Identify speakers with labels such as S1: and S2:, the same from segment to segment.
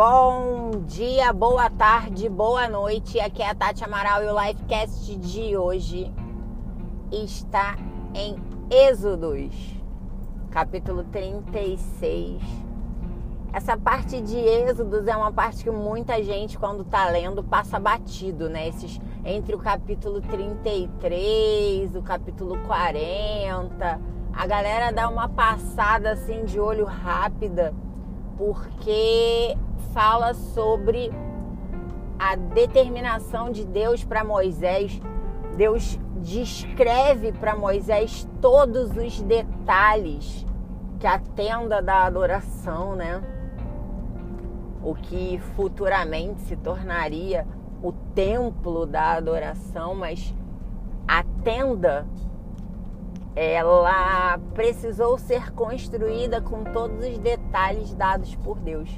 S1: Bom dia, boa tarde, boa noite. Aqui é a Tati Amaral e o Livecast de hoje está em Êxodos, capítulo 36. Essa parte de Êxodos é uma parte que muita gente, quando tá lendo, passa batido, né? Esses, entre o capítulo 33, o capítulo 40. A galera dá uma passada assim de olho rápida, porque fala sobre a determinação de Deus para Moisés. Deus descreve para Moisés todos os detalhes que a tenda da adoração, né? O que futuramente se tornaria o templo da adoração, mas a tenda ela precisou ser construída com todos os detalhes dados por Deus.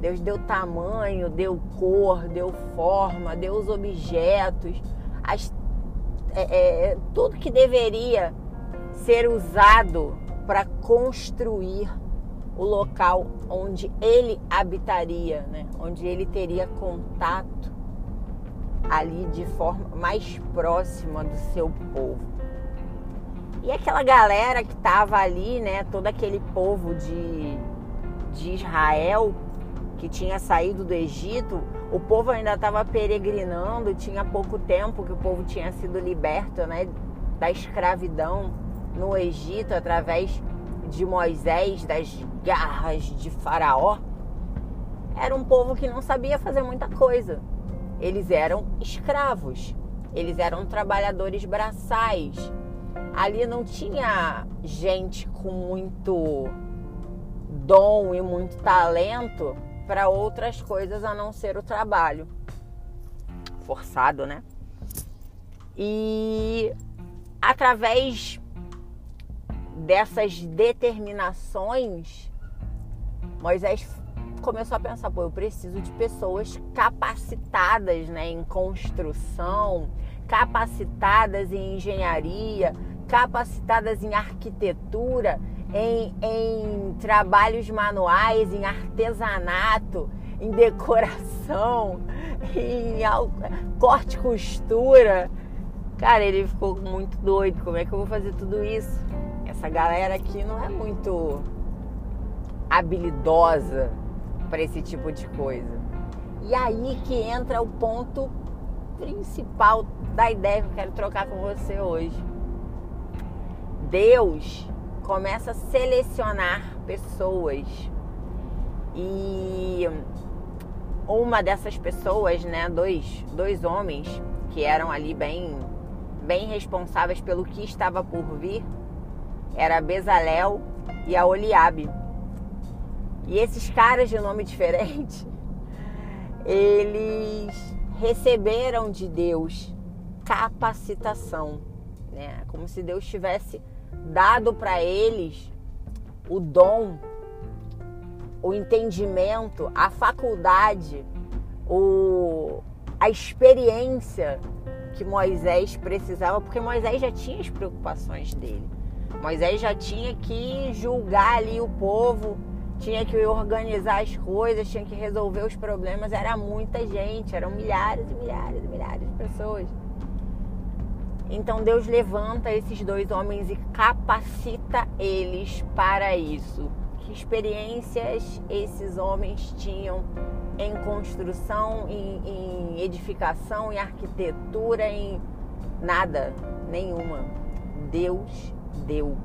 S1: Deus deu tamanho, deu cor, deu forma, deu os objetos, as, é, é, tudo que deveria ser usado para construir o local onde ele habitaria, né? onde ele teria contato ali de forma mais próxima do seu povo. E aquela galera que estava ali, né, todo aquele povo de, de Israel, que tinha saído do Egito, o povo ainda estava peregrinando, tinha pouco tempo que o povo tinha sido liberto né, da escravidão no Egito através de Moisés, das garras de Faraó. Era um povo que não sabia fazer muita coisa. Eles eram escravos, eles eram trabalhadores braçais. Ali não tinha gente com muito dom e muito talento para outras coisas a não ser o trabalho. Forçado, né? E através dessas determinações, Moisés começou a pensar, pô, eu preciso de pessoas capacitadas né, em construção, capacitadas em engenharia, capacitadas em arquitetura em, em trabalhos manuais, em artesanato, em decoração, em corte e costura. Cara, ele ficou muito doido. Como é que eu vou fazer tudo isso? Essa galera aqui não é muito habilidosa para esse tipo de coisa. E aí que entra o ponto principal da ideia que eu quero trocar com você hoje. Deus começa a selecionar pessoas. E uma dessas pessoas, né, dois, dois homens que eram ali bem, bem responsáveis pelo que estava por vir, era Bezalel e a Oliabe. E esses caras de nome diferente, eles receberam de Deus capacitação, né? Como se Deus tivesse dado para eles o dom, o entendimento, a faculdade, o, a experiência que Moisés precisava, porque Moisés já tinha as preocupações dele. Moisés já tinha que julgar ali o povo, tinha que organizar as coisas, tinha que resolver os problemas. Era muita gente, eram milhares e milhares e milhares de pessoas. Então Deus levanta esses dois homens e capacita eles para isso. Que experiências esses homens tinham em construção, em, em edificação, em arquitetura, em nada, nenhuma. Deus deu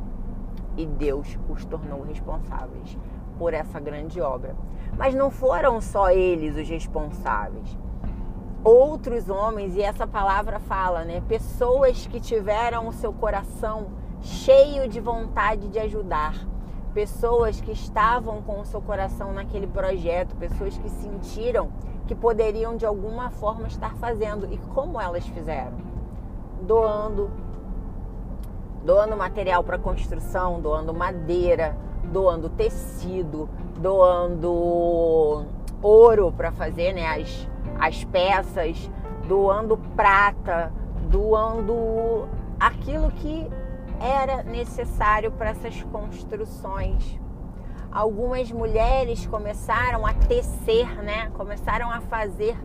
S1: e Deus os tornou responsáveis por essa grande obra. Mas não foram só eles os responsáveis outros homens, e essa palavra fala, né? Pessoas que tiveram o seu coração cheio de vontade de ajudar, pessoas que estavam com o seu coração naquele projeto, pessoas que sentiram que poderiam de alguma forma estar fazendo. E como elas fizeram? Doando, doando material para construção, doando madeira, doando tecido, doando ouro para fazer né, as, as peças, doando prata, doando aquilo que era necessário para essas construções. algumas mulheres começaram a tecer, né? Começaram a fazer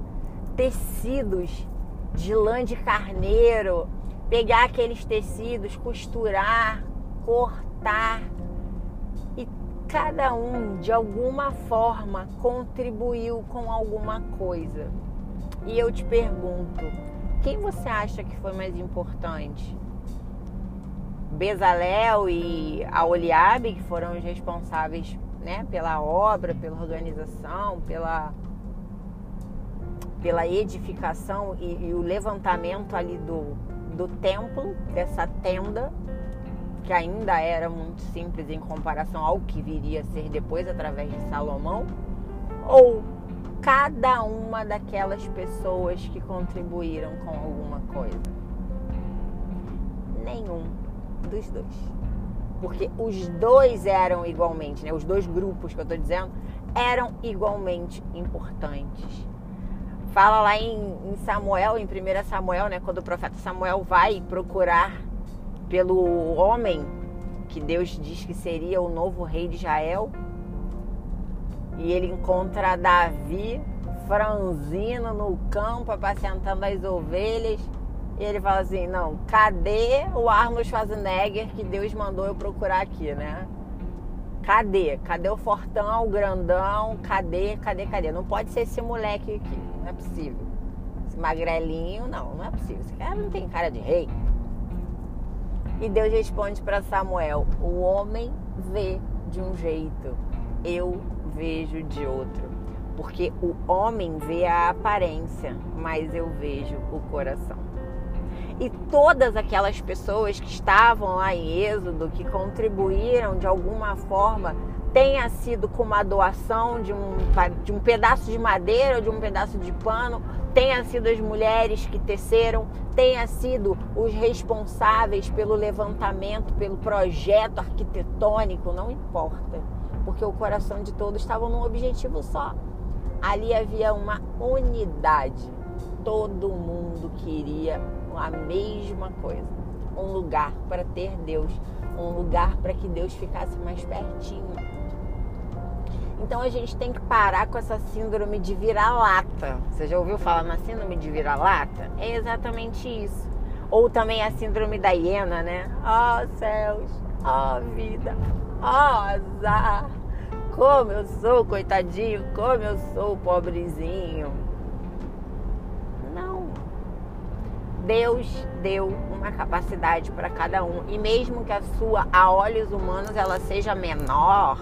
S1: tecidos de lã de carneiro, pegar aqueles tecidos, costurar, cortar cada um de alguma forma contribuiu com alguma coisa. E eu te pergunto, quem você acha que foi mais importante? Bezalel e a Oliabe, que foram os responsáveis né, pela obra, pela organização, pela, pela edificação e, e o levantamento ali do, do templo, dessa tenda, que ainda era muito simples em comparação ao que viria a ser depois através de Salomão, ou cada uma daquelas pessoas que contribuíram com alguma coisa? Nenhum dos dois. Porque os dois eram igualmente, né? Os dois grupos que eu estou dizendo eram igualmente importantes. Fala lá em, em Samuel, em 1 Samuel, né? Quando o profeta Samuel vai procurar pelo homem que Deus diz que seria o novo rei de Israel. E ele encontra Davi franzino no campo, apacentando as ovelhas. E ele fala assim: não, cadê o Arnold Schwarzenegger que Deus mandou eu procurar aqui, né? Cadê? Cadê o fortão, o grandão? Cadê, cadê, cadê? Não pode ser esse moleque aqui, não é possível. Esse magrelinho, não, não é possível. Esse cara não tem cara de rei. E Deus responde para Samuel: o homem vê de um jeito, eu vejo de outro. Porque o homem vê a aparência, mas eu vejo o coração e todas aquelas pessoas que estavam lá em Êxodo, que contribuíram de alguma forma, tenha sido com uma doação de um, de um pedaço de madeira ou de um pedaço de pano, tenha sido as mulheres que teceram, tenha sido os responsáveis pelo levantamento, pelo projeto arquitetônico, não importa, porque o coração de todos estava num objetivo só. Ali havia uma unidade. Todo mundo queria a mesma coisa. Um lugar para ter Deus, um lugar para que Deus ficasse mais pertinho. Então a gente tem que parar com essa síndrome de vira-lata. Você já ouviu falar na síndrome de vira-lata? É exatamente isso. Ou também a síndrome da hiena, né? Ó oh, céus, ó oh, vida, ó oh, azar. Como eu sou, coitadinho, como eu sou pobrezinho Deus deu uma capacidade para cada um. E mesmo que a sua, a olhos humanos, ela seja menor,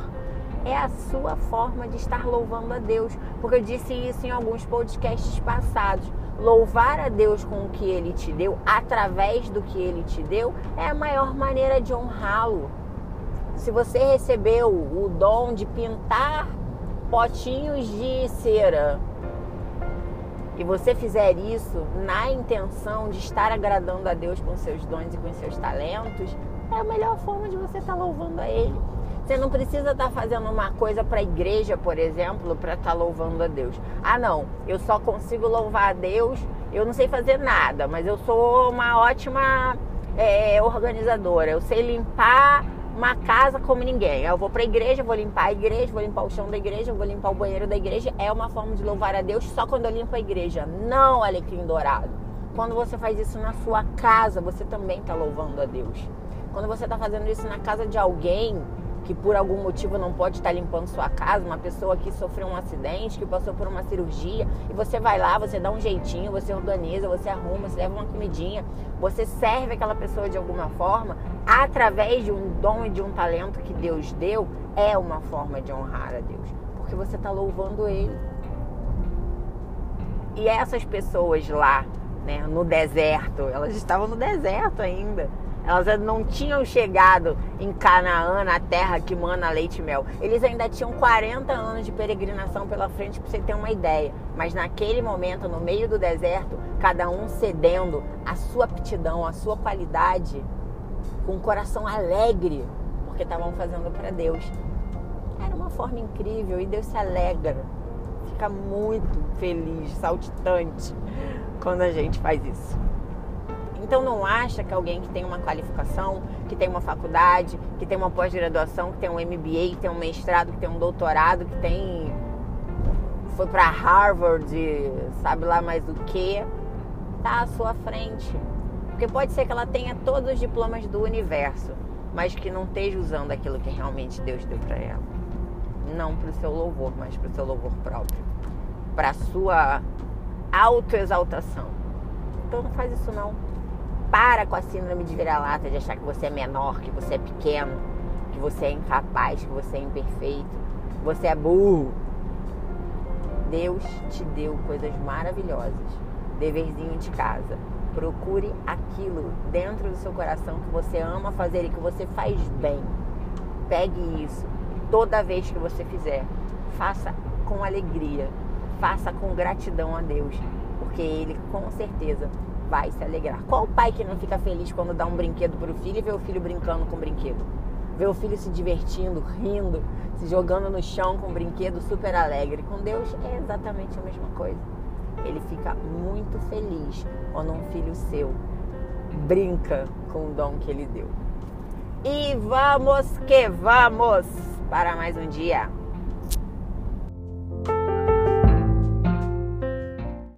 S1: é a sua forma de estar louvando a Deus. Porque eu disse isso em alguns podcasts passados. Louvar a Deus com o que Ele te deu, através do que Ele te deu, é a maior maneira de honrá-lo. Se você recebeu o dom de pintar potinhos de cera, e você fizer isso na intenção de estar agradando a Deus com seus dons e com seus talentos, é a melhor forma de você estar louvando a Ele. Você não precisa estar fazendo uma coisa para a igreja, por exemplo, para estar louvando a Deus. Ah, não, eu só consigo louvar a Deus, eu não sei fazer nada, mas eu sou uma ótima é, organizadora. Eu sei limpar uma casa como ninguém. Eu vou para a igreja, vou limpar a igreja, vou limpar o chão da igreja, vou limpar o banheiro da igreja. É uma forma de louvar a Deus só quando eu limpo a igreja, não alecrim dourado. Quando você faz isso na sua casa, você também está louvando a Deus. Quando você está fazendo isso na casa de alguém, que por algum motivo não pode estar limpando sua casa, uma pessoa que sofreu um acidente, que passou por uma cirurgia, e você vai lá, você dá um jeitinho, você organiza, você arruma, você leva uma comidinha, você serve aquela pessoa de alguma forma, através de um dom e de um talento que Deus deu, é uma forma de honrar a Deus, porque você está louvando Ele. E essas pessoas lá, né, no deserto, elas estavam no deserto ainda elas não tinham chegado em Canaã, na terra que mana leite e mel. Eles ainda tinham 40 anos de peregrinação pela frente, para você ter uma ideia. Mas naquele momento, no meio do deserto, cada um cedendo a sua aptidão, a sua qualidade, com um coração alegre, porque estavam fazendo para Deus. Era uma forma incrível e Deus se alegra, fica muito feliz, saltitante quando a gente faz isso. Então não acha que alguém que tem uma qualificação, que tem uma faculdade, que tem uma pós-graduação, que tem um MBA, que tem um mestrado, que tem um doutorado, que tem foi para Harvard, sabe lá mais o que, tá à sua frente. Porque pode ser que ela tenha todos os diplomas do universo, mas que não esteja usando aquilo que realmente Deus deu para ela. Não para o seu louvor, mas para o seu louvor próprio. Para sua autoexaltação. Então não faz isso não. Para com a síndrome de vira-lata, de achar que você é menor, que você é pequeno, que você é incapaz, que você é imperfeito, que você é burro. Deus te deu coisas maravilhosas. Deverzinho de casa Procure aquilo dentro do seu coração que você ama fazer e que você faz bem. Pegue isso toda vez que você fizer. Faça com alegria. Faça com gratidão a Deus, porque Ele com certeza vai se alegrar. Qual pai que não fica feliz quando dá um brinquedo para o filho e vê o filho brincando com o brinquedo? Vê o filho se divertindo, rindo, se jogando no chão com o brinquedo super alegre. Com Deus é exatamente a mesma coisa ele fica muito feliz quando um filho seu brinca com o dom que ele deu. E vamos que vamos para mais um dia.